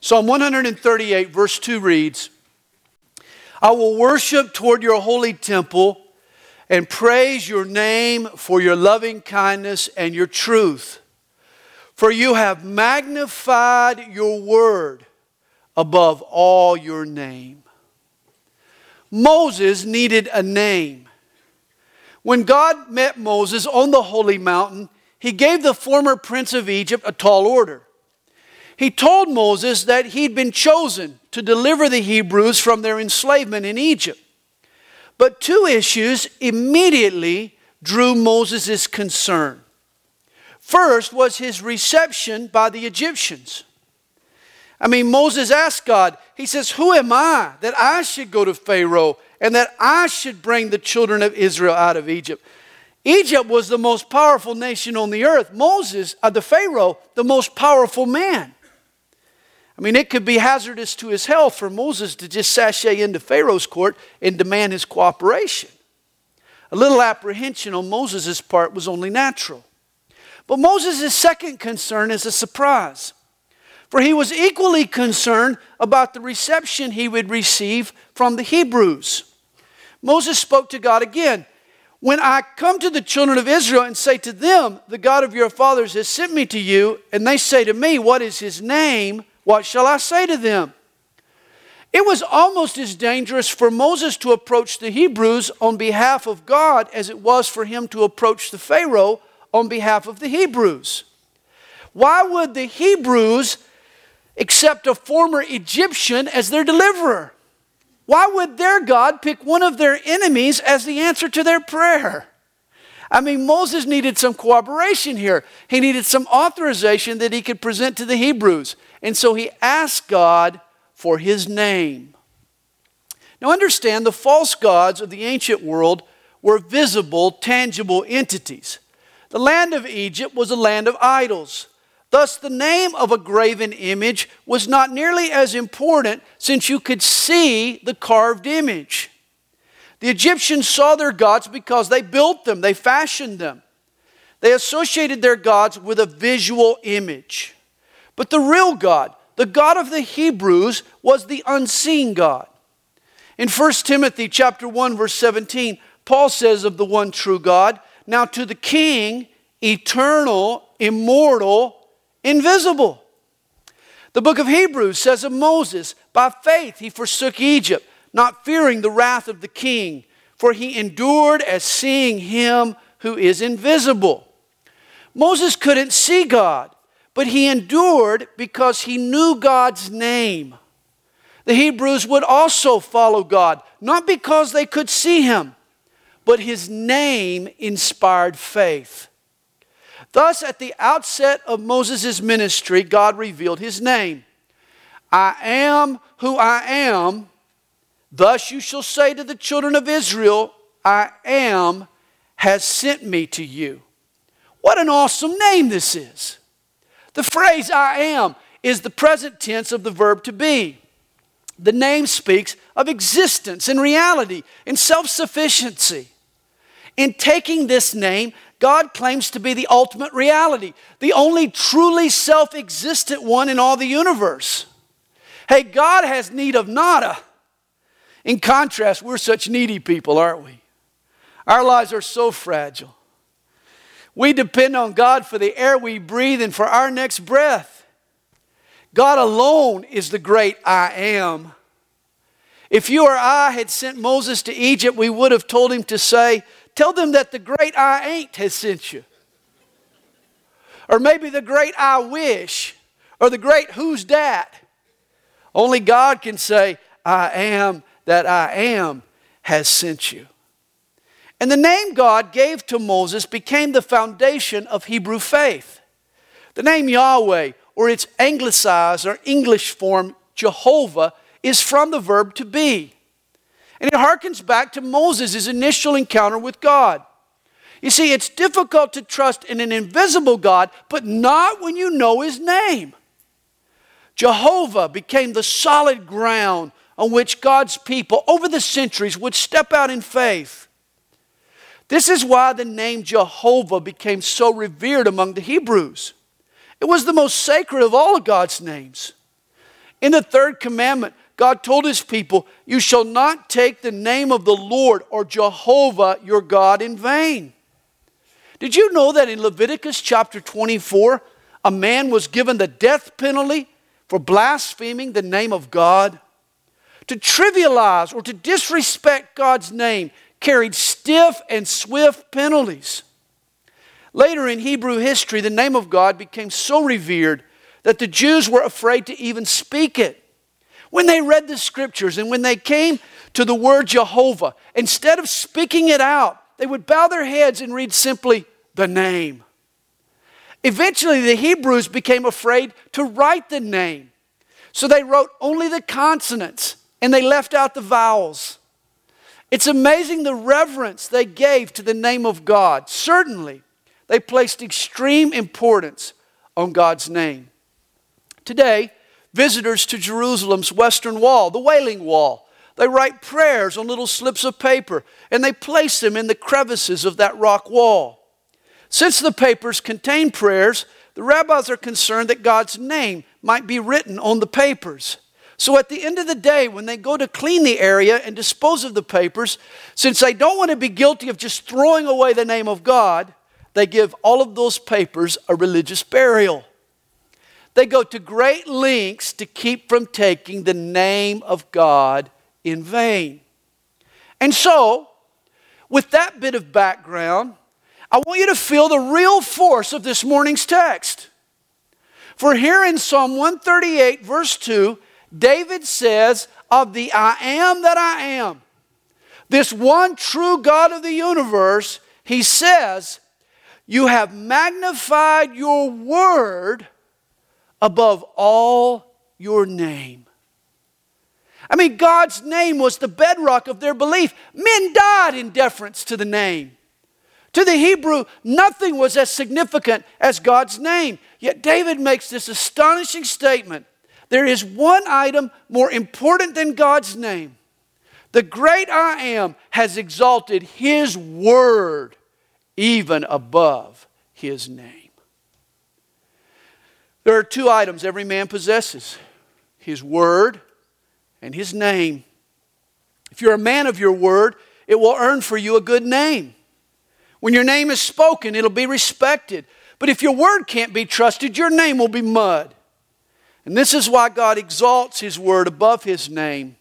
Psalm 138, verse 2 reads I will worship toward your holy temple and praise your name for your loving kindness and your truth. For you have magnified your word above all your name. Moses needed a name. When God met Moses on the holy mountain, he gave the former prince of Egypt a tall order. He told Moses that he'd been chosen to deliver the Hebrews from their enslavement in Egypt. But two issues immediately drew Moses' concern. First was his reception by the Egyptians. I mean, Moses asked God, he says, Who am I that I should go to Pharaoh and that I should bring the children of Israel out of Egypt? Egypt was the most powerful nation on the earth. Moses, uh, the Pharaoh, the most powerful man. I mean, it could be hazardous to his health for Moses to just sashay into Pharaoh's court and demand his cooperation. A little apprehension on Moses' part was only natural. But Moses' second concern is a surprise. For he was equally concerned about the reception he would receive from the Hebrews. Moses spoke to God again. When I come to the children of Israel and say to them, The God of your fathers has sent me to you, and they say to me, What is his name? What shall I say to them? It was almost as dangerous for Moses to approach the Hebrews on behalf of God as it was for him to approach the Pharaoh on behalf of the Hebrews. Why would the Hebrews accept a former Egyptian as their deliverer? Why would their God pick one of their enemies as the answer to their prayer? I mean, Moses needed some cooperation here. He needed some authorization that he could present to the Hebrews. And so he asked God for his name. Now, understand the false gods of the ancient world were visible, tangible entities. The land of Egypt was a land of idols. Thus, the name of a graven image was not nearly as important since you could see the carved image. The Egyptians saw their gods because they built them, they fashioned them. They associated their gods with a visual image. But the real God, the God of the Hebrews, was the unseen God. In 1 Timothy chapter 1 verse 17, Paul says of the one true God, now to the king, eternal, immortal, invisible. The book of Hebrews says of Moses, by faith he forsook Egypt, not fearing the wrath of the king, for he endured as seeing him who is invisible. Moses couldn't see God, but he endured because he knew God's name. The Hebrews would also follow God, not because they could see him, but his name inspired faith. Thus, at the outset of Moses' ministry, God revealed his name I am who I am. Thus, you shall say to the children of Israel, I am has sent me to you. What an awesome name this is! The phrase I am is the present tense of the verb to be. The name speaks of existence and reality and self sufficiency. In taking this name, God claims to be the ultimate reality, the only truly self existent one in all the universe. Hey, God has need of nada. In contrast, we're such needy people, aren't we? Our lives are so fragile. We depend on God for the air we breathe and for our next breath. God alone is the great I am. If you or I had sent Moses to Egypt, we would have told him to say, Tell them that the great I ain't has sent you. Or maybe the great I wish, or the great who's that. Only God can say, I am that I am has sent you. And the name God gave to Moses became the foundation of Hebrew faith. The name Yahweh, or its anglicized or English form, Jehovah, is from the verb to be. And it harkens back to Moses' initial encounter with God. You see, it's difficult to trust in an invisible God, but not when you know his name. Jehovah became the solid ground on which God's people over the centuries would step out in faith. This is why the name Jehovah became so revered among the Hebrews. It was the most sacred of all of God's names. In the third commandment, God told his people, You shall not take the name of the Lord or Jehovah your God in vain. Did you know that in Leviticus chapter 24, a man was given the death penalty for blaspheming the name of God? To trivialize or to disrespect God's name carried stiff and swift penalties. Later in Hebrew history, the name of God became so revered that the Jews were afraid to even speak it. When they read the scriptures and when they came to the word Jehovah, instead of speaking it out, they would bow their heads and read simply the name. Eventually, the Hebrews became afraid to write the name. So they wrote only the consonants and they left out the vowels. It's amazing the reverence they gave to the name of God. Certainly, they placed extreme importance on God's name. Today, visitors to Jerusalem's western wall, the Wailing Wall, they write prayers on little slips of paper and they place them in the crevices of that rock wall. Since the papers contain prayers, the rabbis are concerned that God's name might be written on the papers. So at the end of the day, when they go to clean the area and dispose of the papers, since they don't want to be guilty of just throwing away the name of God, they give all of those papers a religious burial. They go to great lengths to keep from taking the name of God in vain. And so, with that bit of background, I want you to feel the real force of this morning's text. For here in Psalm 138, verse 2, David says, Of the I am that I am, this one true God of the universe, he says, You have magnified your word above all your name. I mean, God's name was the bedrock of their belief. Men died in deference to the name. To the Hebrew, nothing was as significant as God's name. Yet David makes this astonishing statement there is one item more important than God's name. The great I am has exalted his word even above his name. There are two items every man possesses his word and his name. If you're a man of your word, it will earn for you a good name. When your name is spoken, it'll be respected. But if your word can't be trusted, your name will be mud. And this is why God exalts His word above His name.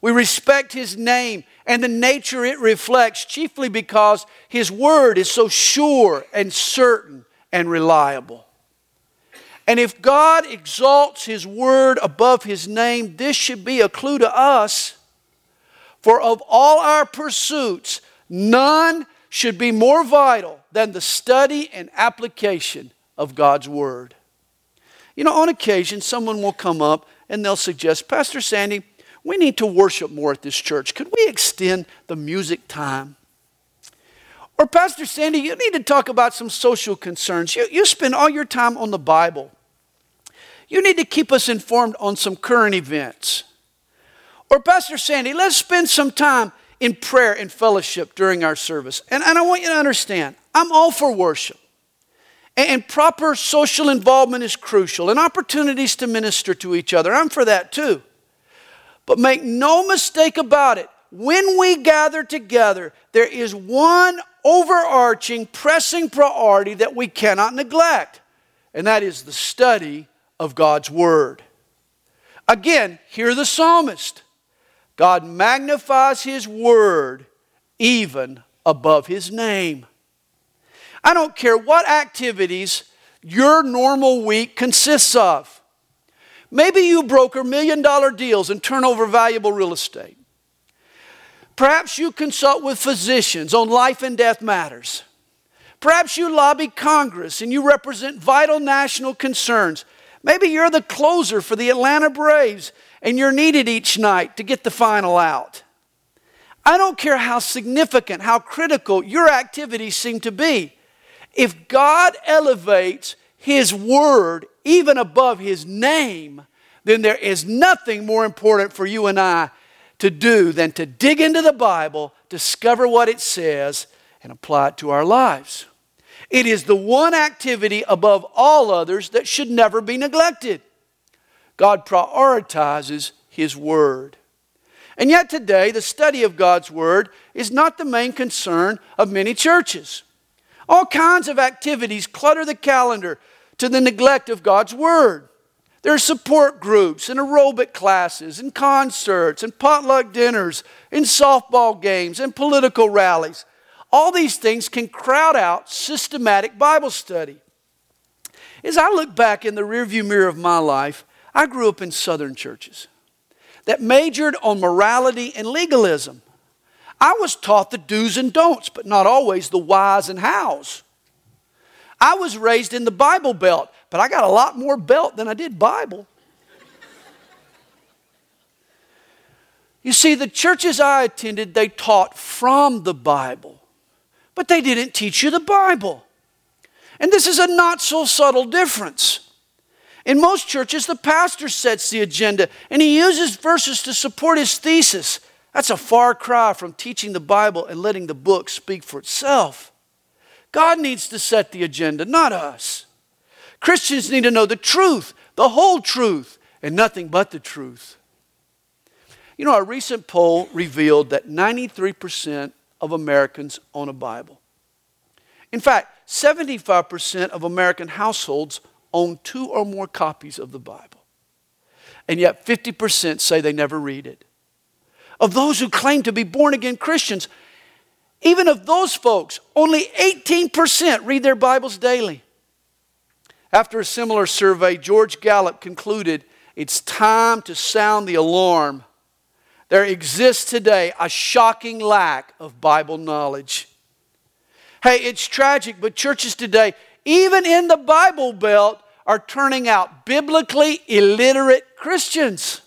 We respect His name and the nature it reflects, chiefly because His word is so sure and certain and reliable. And if God exalts His word above His name, this should be a clue to us. For of all our pursuits, none should be more vital than the study and application of God's Word. You know, on occasion, someone will come up and they'll suggest, Pastor Sandy, we need to worship more at this church. Could we extend the music time? Or, Pastor Sandy, you need to talk about some social concerns. You, you spend all your time on the Bible. You need to keep us informed on some current events. Or, Pastor Sandy, let's spend some time in prayer and fellowship during our service. And, and I want you to understand, I'm all for worship. And, proper social involvement is crucial, and opportunities to minister to each other. I'm for that too. But make no mistake about it, when we gather together, there is one overarching, pressing priority that we cannot neglect, and that is the study of God's Word. Again, hear the psalmist. God magnifies His word even above His name. I don't care what activities your normal week consists of. Maybe you broker million dollar deals and turn over valuable real estate. Perhaps you consult with physicians on life and death matters. Perhaps you lobby Congress and you represent vital national concerns. Maybe you're the closer for the Atlanta Braves and you're needed each night to get the final out. I don't care how significant, how critical your activities seem to be. If God elevates His word even above His name, then there is nothing more important for you and I to do than to dig into the Bible, discover what it says, and apply it to our lives. It is the one activity above all others that should never be neglected. God prioritizes His Word. And yet, today, the study of God's Word is not the main concern of many churches. All kinds of activities clutter the calendar to the neglect of God's Word. There are support groups and aerobic classes and concerts and potluck dinners and softball games and political rallies. All these things can crowd out systematic Bible study. As I look back in the rearview mirror of my life, I grew up in southern churches that majored on morality and legalism. I was taught the do's and don'ts, but not always the whys and hows. I was raised in the Bible Belt, but I got a lot more belt than I did Bible. You see, the churches I attended, they taught from the Bible, but they didn't teach you the Bible. And this is a not so subtle difference. In most churches, the pastor sets the agenda and he uses verses to support his thesis. That's a far cry from teaching the Bible and letting the book speak for itself. God needs to set the agenda, not us. Christians need to know the truth, the whole truth, and nothing but the truth. You know, a recent poll revealed that 93% of Americans own a Bible. In fact, 75% of American households own two or more copies of the Bible. And yet 50% say they never read it. Of those who claim to be born again Christians, even of those folks, only 18% read their Bibles daily. After a similar survey, George Gallup concluded it's time to sound the alarm. There exists today a shocking lack of Bible knowledge. Hey, it's tragic, but churches today even in the Bible Belt, are turning out biblically illiterate Christians.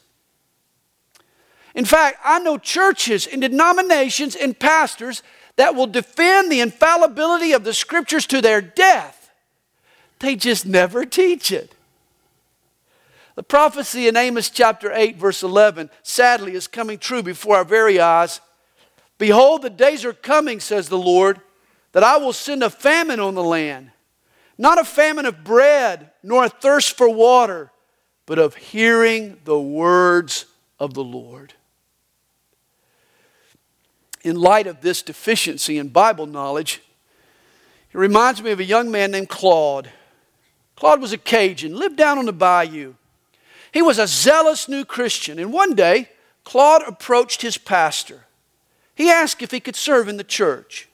In fact, I know churches and denominations and pastors that will defend the infallibility of the scriptures to their death. They just never teach it. The prophecy in Amos chapter 8, verse 11, sadly is coming true before our very eyes. Behold, the days are coming, says the Lord, that I will send a famine on the land not a famine of bread, nor a thirst for water, but of hearing the words of the Lord. In light of this deficiency in Bible knowledge, it reminds me of a young man named Claude. Claude was a Cajun, lived down on the bayou. He was a zealous new Christian, and one day, Claude approached his pastor. He asked if he could serve in the church.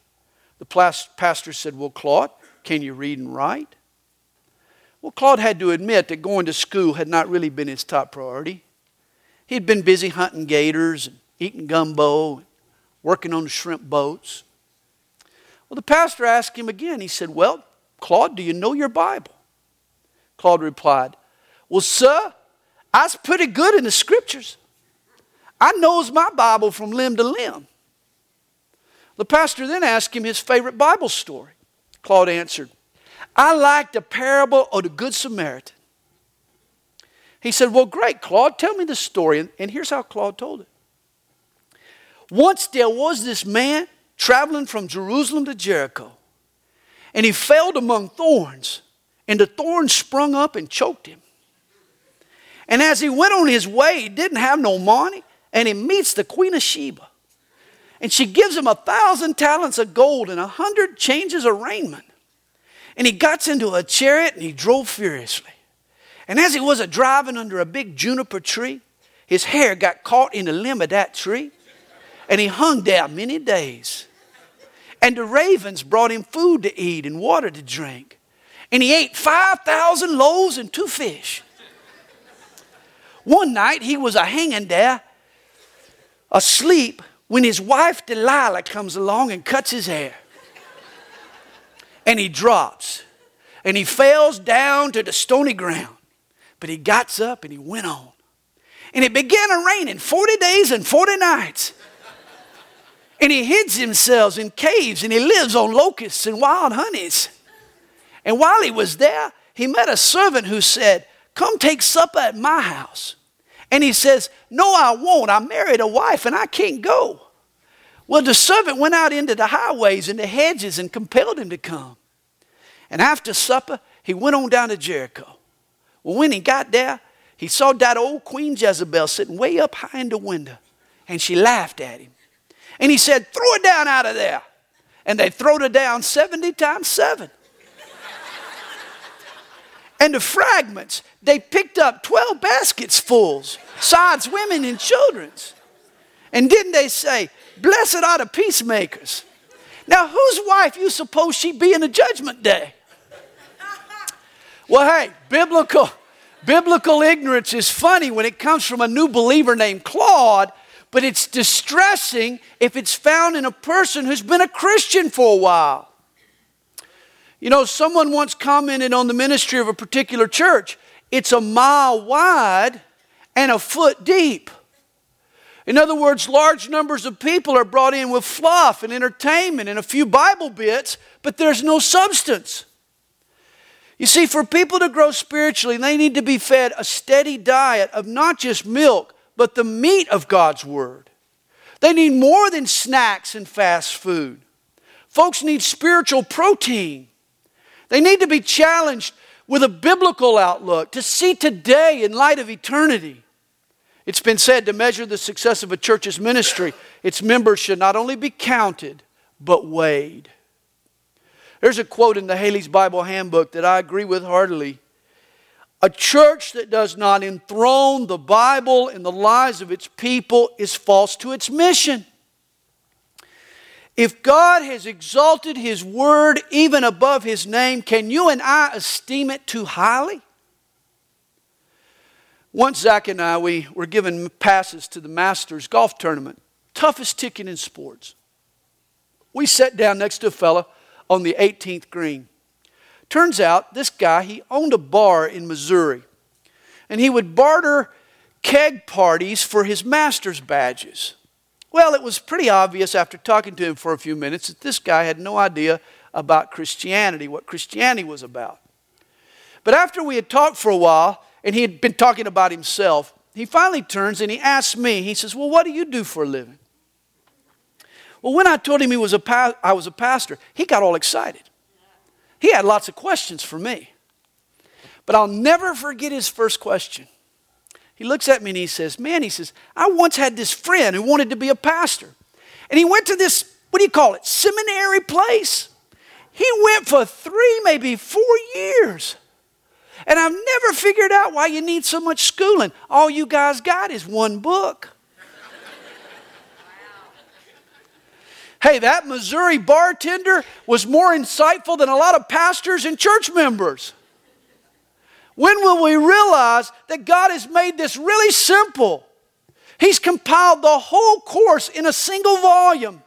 The pastor said, Well, Claude, can you read and write? Well, Claude had to admit that going to school had not really been his top priority. He'd been busy hunting gators and eating gumbo, and working on the shrimp boats. Well, the pastor asked him again. He said, Well, Claude, do you know your Bible? Claude replied, Well, sir, I's pretty good in the scriptures. I knows my Bible from limb to limb. The pastor then asked him his favorite Bible story. Claude answered, I like the parable of the Good Samaritan. He said, Well, great, Claude, tell me the story. And here's how Claude told it. Once there was this man traveling from Jerusalem to Jericho, and he fell among thorns, and the thorns sprung up and choked him. And as he went on his way, he didn't have no money, and he meets the Queen of Sheba. And she gives him a thousand talents of gold and a hundred changes of raiment. And he got into a chariot and he drove furiously. And as he was a driving under a big juniper tree, his hair got caught in the limb of that tree. And he hung there many days. And the ravens brought him food to eat and water to drink. And he ate 5,000 loaves and two fish. One night he was a hanging there, asleep, when his wife Delilah comes along and cuts his hair. And he drops and he falls down to the stony ground. But he got up and he went on. And it began to rain in 40 days and 40 nights. And he hides himself in caves and he lives on locusts and wild honeys. And while he was there, he met a servant who said, Come take supper at my house. And he says, No, I won't. I married a wife and I can't go. Well, the servant went out into the highways and the hedges and compelled him to come. And after supper, he went on down to Jericho. Well, when he got there, he saw that old Queen Jezebel sitting way up high in the window, and she laughed at him. And he said, Throw it down out of there. And they throwed it down 70 times 7. and the fragments, they picked up 12 baskets fulls, besides women and children's. And didn't they say, Blessed are the peacemakers? Now, whose wife you suppose she be in the judgment day? Well, hey, biblical, biblical ignorance is funny when it comes from a new believer named Claude, but it's distressing if it's found in a person who's been a Christian for a while. You know, someone once commented on the ministry of a particular church it's a mile wide and a foot deep. In other words, large numbers of people are brought in with fluff and entertainment and a few Bible bits, but there's no substance. You see, for people to grow spiritually, they need to be fed a steady diet of not just milk, but the meat of God's Word. They need more than snacks and fast food. Folks need spiritual protein. They need to be challenged with a biblical outlook to see today in light of eternity. It's been said to measure the success of a church's ministry, its members should not only be counted, but weighed. There's a quote in the Halley's Bible Handbook that I agree with heartily. A church that does not enthrone the Bible in the lives of its people is false to its mission. If God has exalted His word even above His name, can you and I esteem it too highly? Once Zach and I, we were given passes to the Masters golf tournament, toughest ticket in sports. We sat down next to a fella on the 18th green. Turns out this guy, he owned a bar in Missouri, and he would barter keg parties for his master's badges. Well, it was pretty obvious after talking to him for a few minutes that this guy had no idea about Christianity, what Christianity was about. But after we had talked for a while, and he had been talking about himself. He finally turns and he asks me, he says, Well, what do you do for a living? Well, when I told him he was a pa- I was a pastor, he got all excited. He had lots of questions for me. But I'll never forget his first question. He looks at me and he says, Man, he says, I once had this friend who wanted to be a pastor. And he went to this, what do you call it, seminary place. He went for three, maybe four years. And I've never figured out why you need so much schooling. All you guys got is one book. Hey, that Missouri bartender was more insightful than a lot of pastors and church members. When will we realize that God has made this really simple? He's compiled the whole course in a single volume.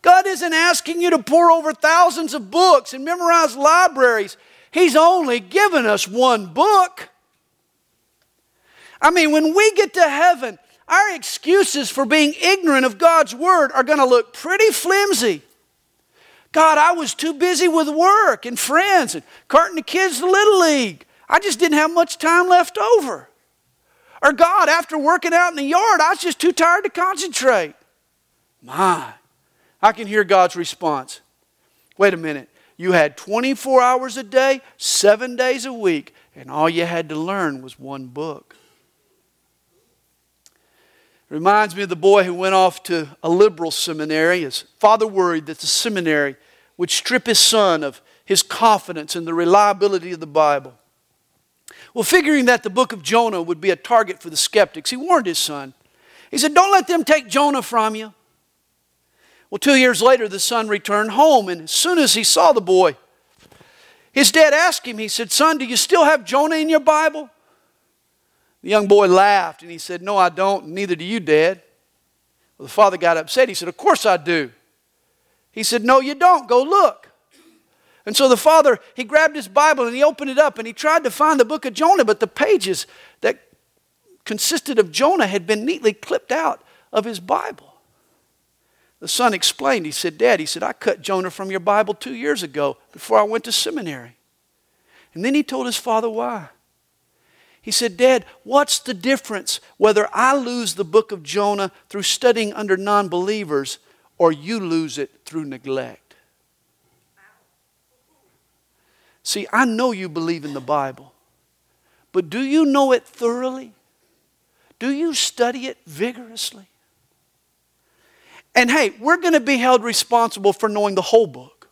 God isn't asking you to pore over thousands of books and memorize libraries. He's only given us one book. I mean, when we get to heaven, our excuses for being ignorant of God's word are going to look pretty flimsy. God, I was too busy with work and friends and carting the kids to Little League. I just didn't have much time left over. Or God, after working out in the yard, I was just too tired to concentrate. My, I can hear God's response. Wait a minute. You had 24 hours a day, seven days a week, and all you had to learn was one book. Reminds me of the boy who went off to a liberal seminary. His father worried that the seminary would strip his son of his confidence in the reliability of the Bible. Well, figuring that the book of Jonah would be a target for the skeptics, he warned his son. He said, Don't let them take Jonah from you. Well, two years later, the son returned home, and as soon as he saw the boy, his dad asked him, he said, Son, do you still have Jonah in your Bible? The young boy laughed and he said, No, I don't, neither do you, Dad. Well, the father got upset. He said, Of course I do. He said, No, you don't. Go look. And so the father, he grabbed his Bible and he opened it up and he tried to find the book of Jonah, but the pages that consisted of Jonah had been neatly clipped out of his Bible. The son explained, he said, Dad, he said, I cut Jonah from your Bible two years ago before I went to seminary. And then he told his father why. He said, Dad, what's the difference whether I lose the book of Jonah through studying under non believers or you lose it through neglect? See, I know you believe in the Bible, But do you know it thoroughly? Do you study it vigorously? And hey, we're going to be held responsible for knowing the whole book.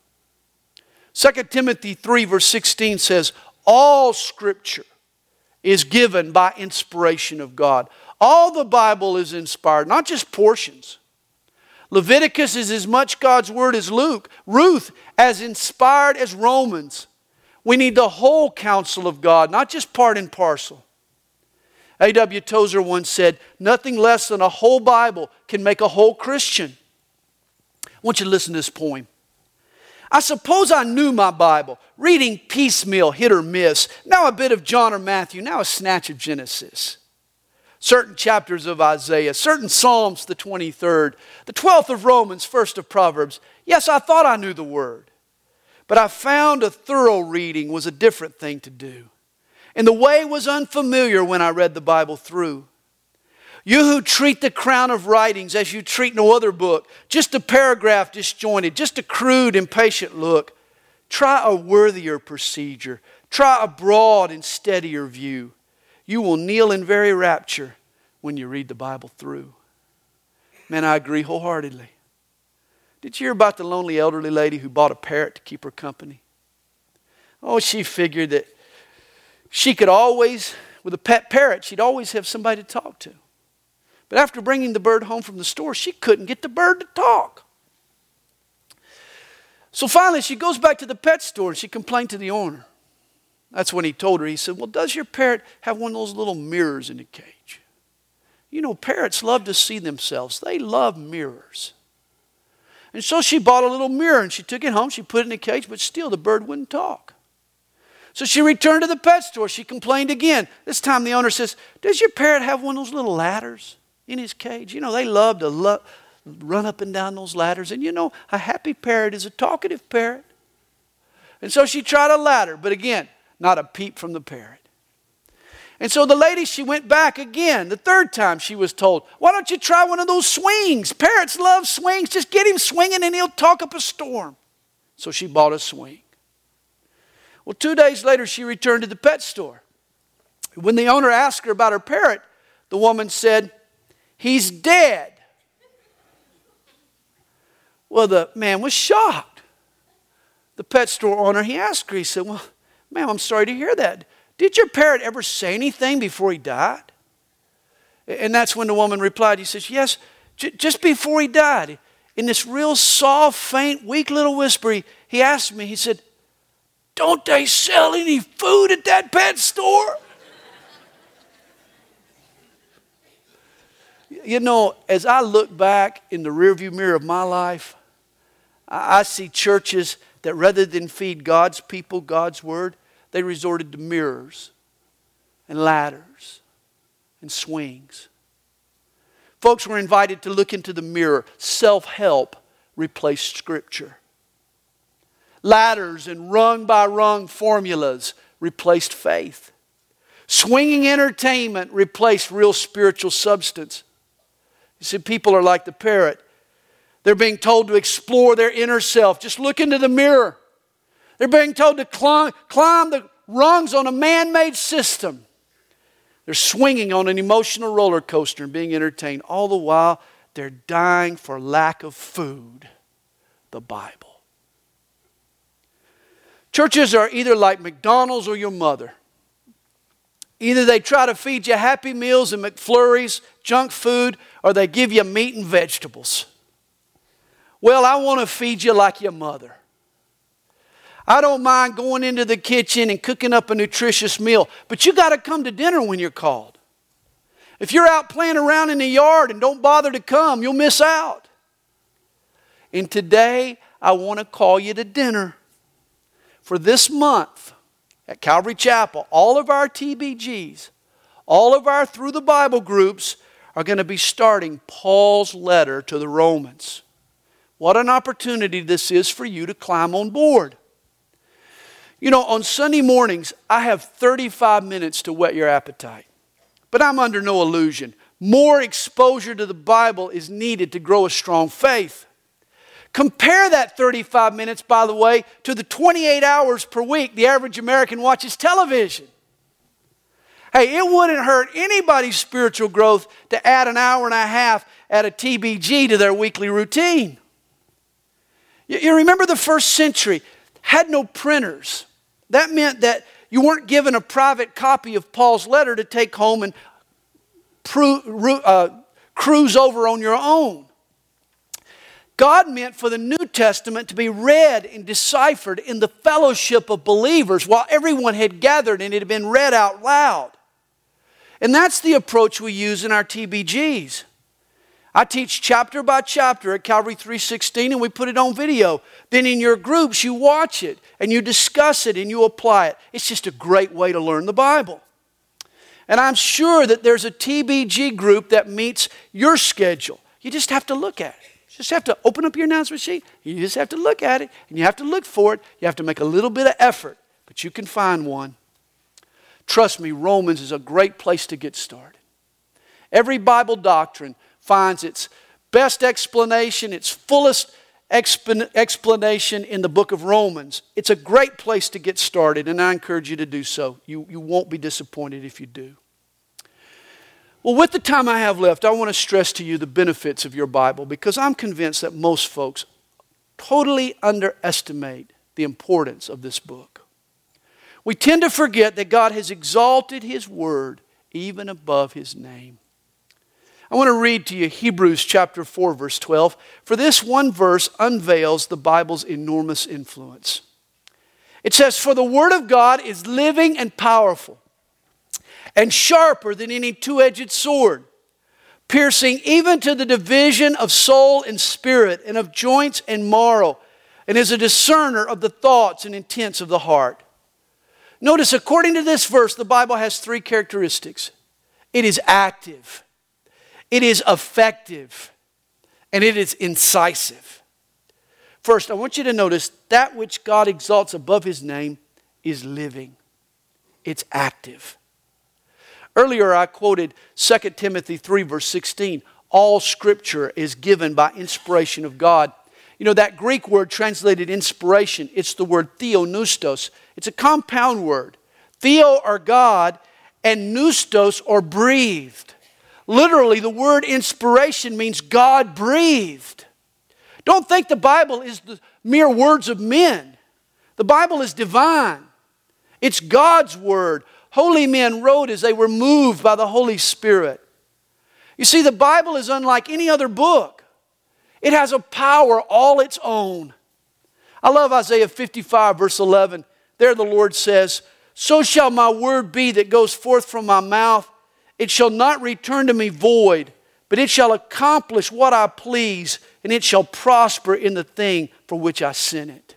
2 Timothy 3, verse 16 says, All scripture is given by inspiration of God. All the Bible is inspired, not just portions. Leviticus is as much God's word as Luke. Ruth as inspired as Romans. We need the whole counsel of God, not just part and parcel. A.W. Tozer once said, Nothing less than a whole Bible can make a whole Christian. I want you to listen to this poem. I suppose I knew my Bible, reading piecemeal, hit or miss, now a bit of John or Matthew, now a snatch of Genesis. Certain chapters of Isaiah, certain Psalms, the 23rd, the 12th of Romans, 1st of Proverbs. Yes, I thought I knew the Word, but I found a thorough reading was a different thing to do. And the way was unfamiliar when I read the Bible through. You who treat the crown of writings as you treat no other book, just a paragraph disjointed, just a crude, impatient look, try a worthier procedure. Try a broad and steadier view. You will kneel in very rapture when you read the Bible through. Man, I agree wholeheartedly. Did you hear about the lonely elderly lady who bought a parrot to keep her company? Oh, she figured that she could always, with a pet parrot, she'd always have somebody to talk to. But after bringing the bird home from the store, she couldn't get the bird to talk. So finally, she goes back to the pet store and she complained to the owner. That's when he told her, he said, Well, does your parrot have one of those little mirrors in the cage? You know, parrots love to see themselves, they love mirrors. And so she bought a little mirror and she took it home. She put it in the cage, but still the bird wouldn't talk. So she returned to the pet store. She complained again. This time the owner says, Does your parrot have one of those little ladders in his cage? You know, they love to lo- run up and down those ladders. And you know, a happy parrot is a talkative parrot. And so she tried a ladder, but again, not a peep from the parrot. And so the lady, she went back again. The third time she was told, Why don't you try one of those swings? Parrots love swings. Just get him swinging and he'll talk up a storm. So she bought a swing. Well, two days later, she returned to the pet store. When the owner asked her about her parrot, the woman said, He's dead. Well, the man was shocked. The pet store owner, he asked her, he said, Well, ma'am, I'm sorry to hear that. Did your parrot ever say anything before he died? And that's when the woman replied, He says, Yes, j- just before he died. In this real soft, faint, weak little whisper, he, he asked me, He said, don't they sell any food at that pet store? You know, as I look back in the rearview mirror of my life, I see churches that rather than feed God's people God's word, they resorted to mirrors and ladders and swings. Folks were invited to look into the mirror. Self help replaced Scripture. Ladders and rung by rung formulas replaced faith. Swinging entertainment replaced real spiritual substance. You see, people are like the parrot. They're being told to explore their inner self. Just look into the mirror. They're being told to climb, climb the rungs on a man made system. They're swinging on an emotional roller coaster and being entertained. All the while, they're dying for lack of food the Bible. Churches are either like McDonald's or your mother. Either they try to feed you happy meals and McFlurries, junk food, or they give you meat and vegetables. Well, I want to feed you like your mother. I don't mind going into the kitchen and cooking up a nutritious meal, but you got to come to dinner when you're called. If you're out playing around in the yard and don't bother to come, you'll miss out. And today, I want to call you to dinner for this month at Calvary Chapel, all of our TBGs, all of our Through the Bible groups are going to be starting Paul's letter to the Romans. What an opportunity this is for you to climb on board. You know, on Sunday mornings, I have 35 minutes to whet your appetite. But I'm under no illusion. More exposure to the Bible is needed to grow a strong faith. Compare that 35 minutes, by the way, to the 28 hours per week the average American watches television. Hey, it wouldn't hurt anybody's spiritual growth to add an hour and a half at a TBG to their weekly routine. You, remember the first century had no printers. That meant that you weren't given a private copy of Paul's letter to take home and uh, cruise over on your own. God meant for the New Testament to be read and deciphered in the fellowship of believers while everyone had gathered and it had been read out loud. And that's the approach we use in our TBGs. I teach chapter by chapter at Calvary 316 and we put it on video. Then in your groups, you watch it and you discuss it and you apply it. It's just a great way to learn the Bible. And I'm sure that there's a TBG group that meets your schedule. You just have to look at it. Just have to open up your announcement sheet. You just have to look at it and you have to look for it. You have to make a little bit of effort, but you can find one. Trust me, Romans is a great place to get started. Every Bible doctrine finds its best explanation, its fullest explanation in the book of Romans. It's a great place to get started, and I encourage you to do so. You, you won't be disappointed if you do. Well, with the time I have left, I want to stress to you the benefits of your Bible because I'm convinced that most folks totally underestimate the importance of this book. We tend to forget that God has exalted His Word even above His name. I want to read to you Hebrews chapter 4, verse 12. For this one verse unveils the Bible's enormous influence. It says, For the Word of God is living and powerful, and sharper than any two edged sword, piercing even to the division of soul and spirit, and of joints and marrow, and is a discerner of the thoughts and intents of the heart. Notice, according to this verse, the Bible has three characteristics it is active, it is effective, and it is incisive. First, I want you to notice that which God exalts above his name is living, it's active. Earlier, I quoted 2 Timothy 3, verse 16. All scripture is given by inspiration of God you know, that Greek word translated inspiration, it's the word theopneustos. It's a compound word. Theo or God, and pneustos or breathed. Literally, the word inspiration means God breathed. Don't think the Bible is the mere words of men. The Bible is divine. It's God's word. Holy men wrote as they were moved by the Holy Spirit. You see, the Bible is unlike any other book. It has a power all its own. I love Isaiah 55, verse 11. There the Lord says, So shall my word be that goes forth from my mouth. It shall not return to me void, but it shall accomplish what I please, and it shall prosper in the thing for which I sent it.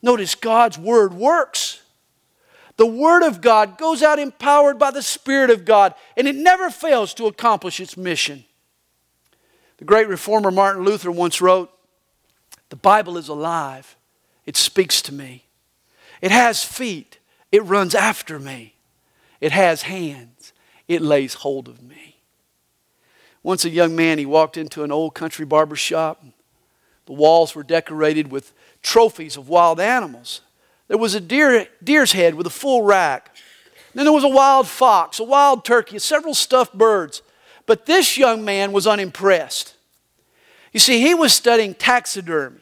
Notice God's word works. The word of God goes out empowered by the Spirit of God, and it never fails to accomplish its mission. The great reformer Martin Luther once wrote The Bible is alive, it speaks to me. It has feet, it runs after me. It has hands, it lays hold of me. Once a young man, he walked into an old country barber shop. The walls were decorated with trophies of wild animals. There was a deer, deer's head with a full rack. Then there was a wild fox, a wild turkey, several stuffed birds. But this young man was unimpressed. You see, he was studying taxidermy,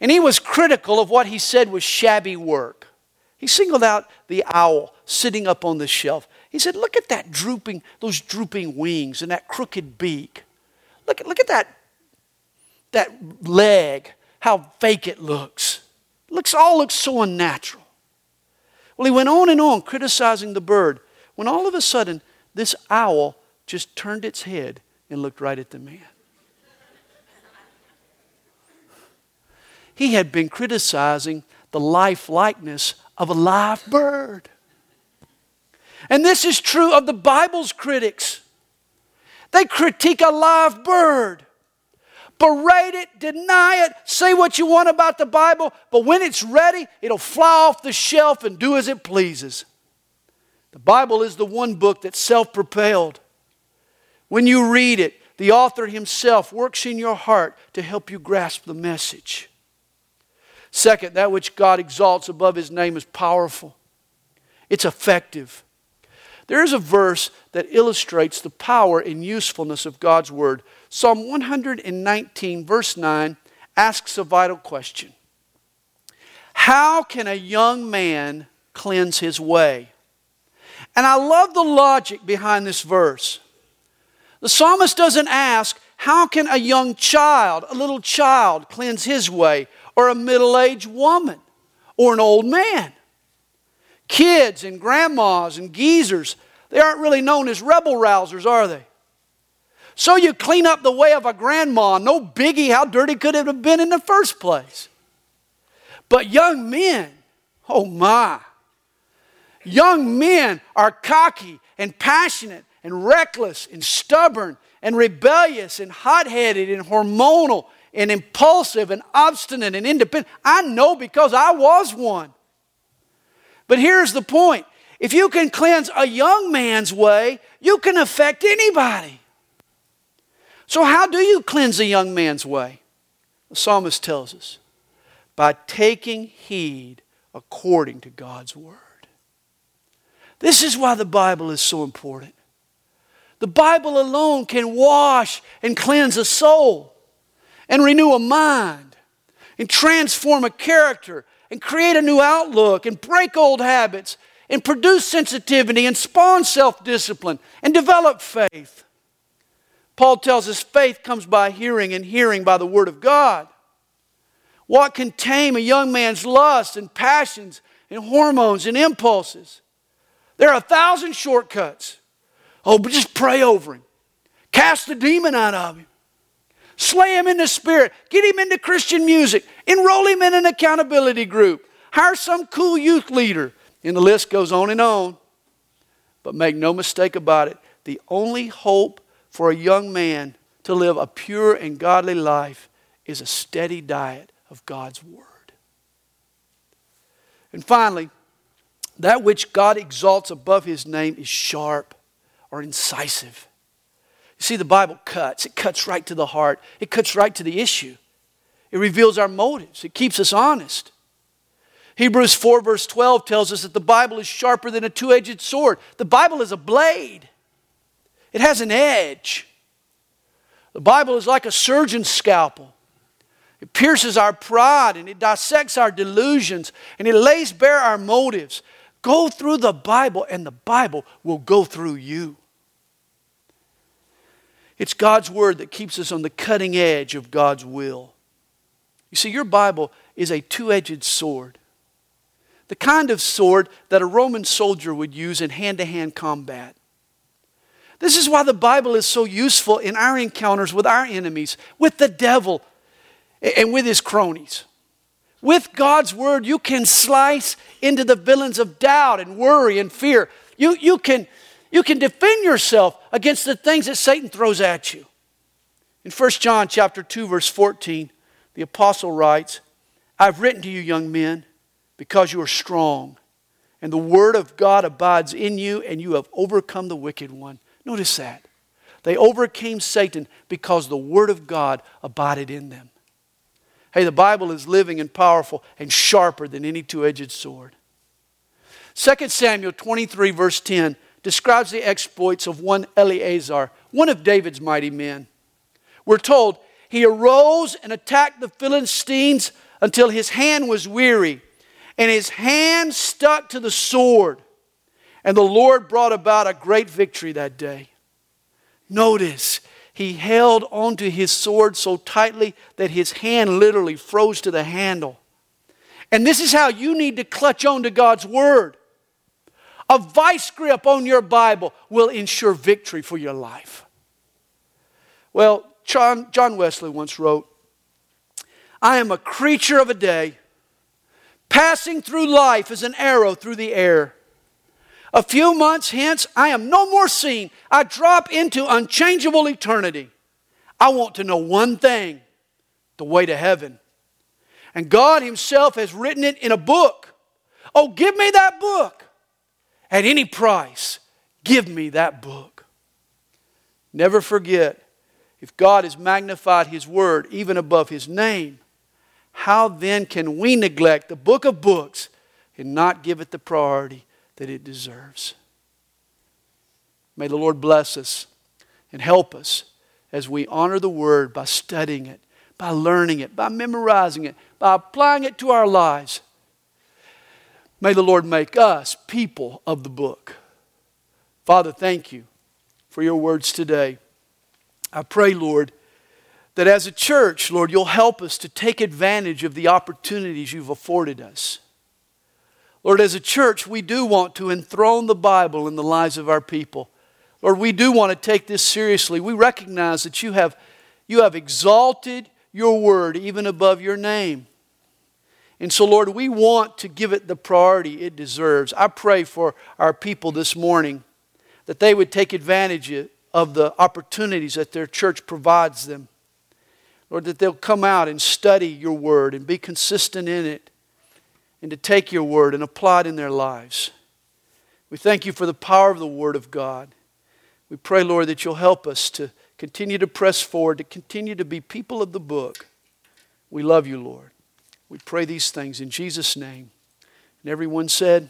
and he was critical of what he said was shabby work. He singled out the owl sitting up on the shelf. He said, Look at that drooping, those drooping wings and that crooked beak. Look, look at that, that leg, how fake it looks. Looks all looks so unnatural. Well, he went on and on criticizing the bird when all of a sudden this owl just turned its head and looked right at the man. He had been criticizing the life likeness of a live bird. And this is true of the Bible's critics. They critique a live bird, berate it, deny it, say what you want about the Bible, but when it's ready, it'll fly off the shelf and do as it pleases. The Bible is the one book that's self propelled. When you read it, the author himself works in your heart to help you grasp the message. Second, that which God exalts above his name is powerful, it's effective. There is a verse that illustrates the power and usefulness of God's Word. Psalm 119, verse 9, asks a vital question How can a young man cleanse his way? And I love the logic behind this verse. The psalmist doesn't ask, How can a young child, a little child, cleanse his way? Or a middle aged woman? Or an old man? Kids and grandmas and geezers, they aren't really known as rebel rousers, are they? So you clean up the way of a grandma. No biggie, how dirty could it have been in the first place? But young men, oh my. Young men are cocky and passionate and reckless and stubborn and rebellious and hot headed and hormonal and impulsive and obstinate and independent. I know because I was one. But here's the point if you can cleanse a young man's way, you can affect anybody. So, how do you cleanse a young man's way? The psalmist tells us by taking heed according to God's word. This is why the Bible is so important. The Bible alone can wash and cleanse a soul and renew a mind and transform a character and create a new outlook and break old habits and produce sensitivity and spawn self discipline and develop faith. Paul tells us faith comes by hearing and hearing by the Word of God. What can tame a young man's lust and passions and hormones and impulses? There are a thousand shortcuts. Oh, but just pray over him. Cast the demon out of him. Slay him in the spirit. Get him into Christian music. Enroll him in an accountability group. Hire some cool youth leader. And the list goes on and on. But make no mistake about it, the only hope for a young man to live a pure and godly life is a steady diet of God's Word. And finally, that which God exalts above His name is sharp or incisive. You see, the Bible cuts. It cuts right to the heart, it cuts right to the issue. It reveals our motives, it keeps us honest. Hebrews 4, verse 12 tells us that the Bible is sharper than a two edged sword. The Bible is a blade, it has an edge. The Bible is like a surgeon's scalpel. It pierces our pride and it dissects our delusions and it lays bare our motives. Go through the Bible and the Bible will go through you. It's God's Word that keeps us on the cutting edge of God's will. You see, your Bible is a two edged sword. The kind of sword that a Roman soldier would use in hand to hand combat. This is why the Bible is so useful in our encounters with our enemies, with the devil, and with his cronies. With God's Word, you can slice into the villains of doubt and worry and fear. You, you can you can defend yourself against the things that Satan throws at you. In 1 John chapter 2 verse 14, the apostle writes, I've written to you young men because you are strong and the word of God abides in you and you have overcome the wicked one. Notice that. They overcame Satan because the word of God abided in them. Hey, the Bible is living and powerful and sharper than any two edged sword. 2 Samuel 23, verse 10 describes the exploits of one Eleazar, one of David's mighty men. We're told he arose and attacked the Philistines until his hand was weary, and his hand stuck to the sword. And the Lord brought about a great victory that day. Notice, he held onto his sword so tightly that his hand literally froze to the handle. And this is how you need to clutch onto God's word. A vice grip on your Bible will ensure victory for your life. Well, John, John Wesley once wrote, I am a creature of a day, passing through life as an arrow through the air. A few months hence, I am no more seen. I drop into unchangeable eternity. I want to know one thing the way to heaven. And God Himself has written it in a book. Oh, give me that book at any price, give me that book. Never forget, if God has magnified His word even above His name, how then can we neglect the book of books and not give it the priority that it deserves? May the Lord bless us and help us as we honor the Word by studying it, by learning it, by memorizing it, by applying it to our lives. May the Lord make us people of the book. Father, thank you for your words today. I pray, Lord, that as a church, Lord, you'll help us to take advantage of the opportunities you've afforded us. Lord, as a church, we do want to enthrone the Bible in the lives of our people. Lord, we do want to take this seriously. We recognize that you have, you have exalted your word even above your name. And so, Lord, we want to give it the priority it deserves. I pray for our people this morning that they would take advantage of the opportunities that their church provides them. Lord, that they'll come out and study your word and be consistent in it and to take your word and apply it in their lives. We thank you for the power of the word of God. We pray, Lord, that you'll help us to continue to press forward, to continue to be people of the book. We love you, Lord. We pray these things in Jesus' name. And everyone said,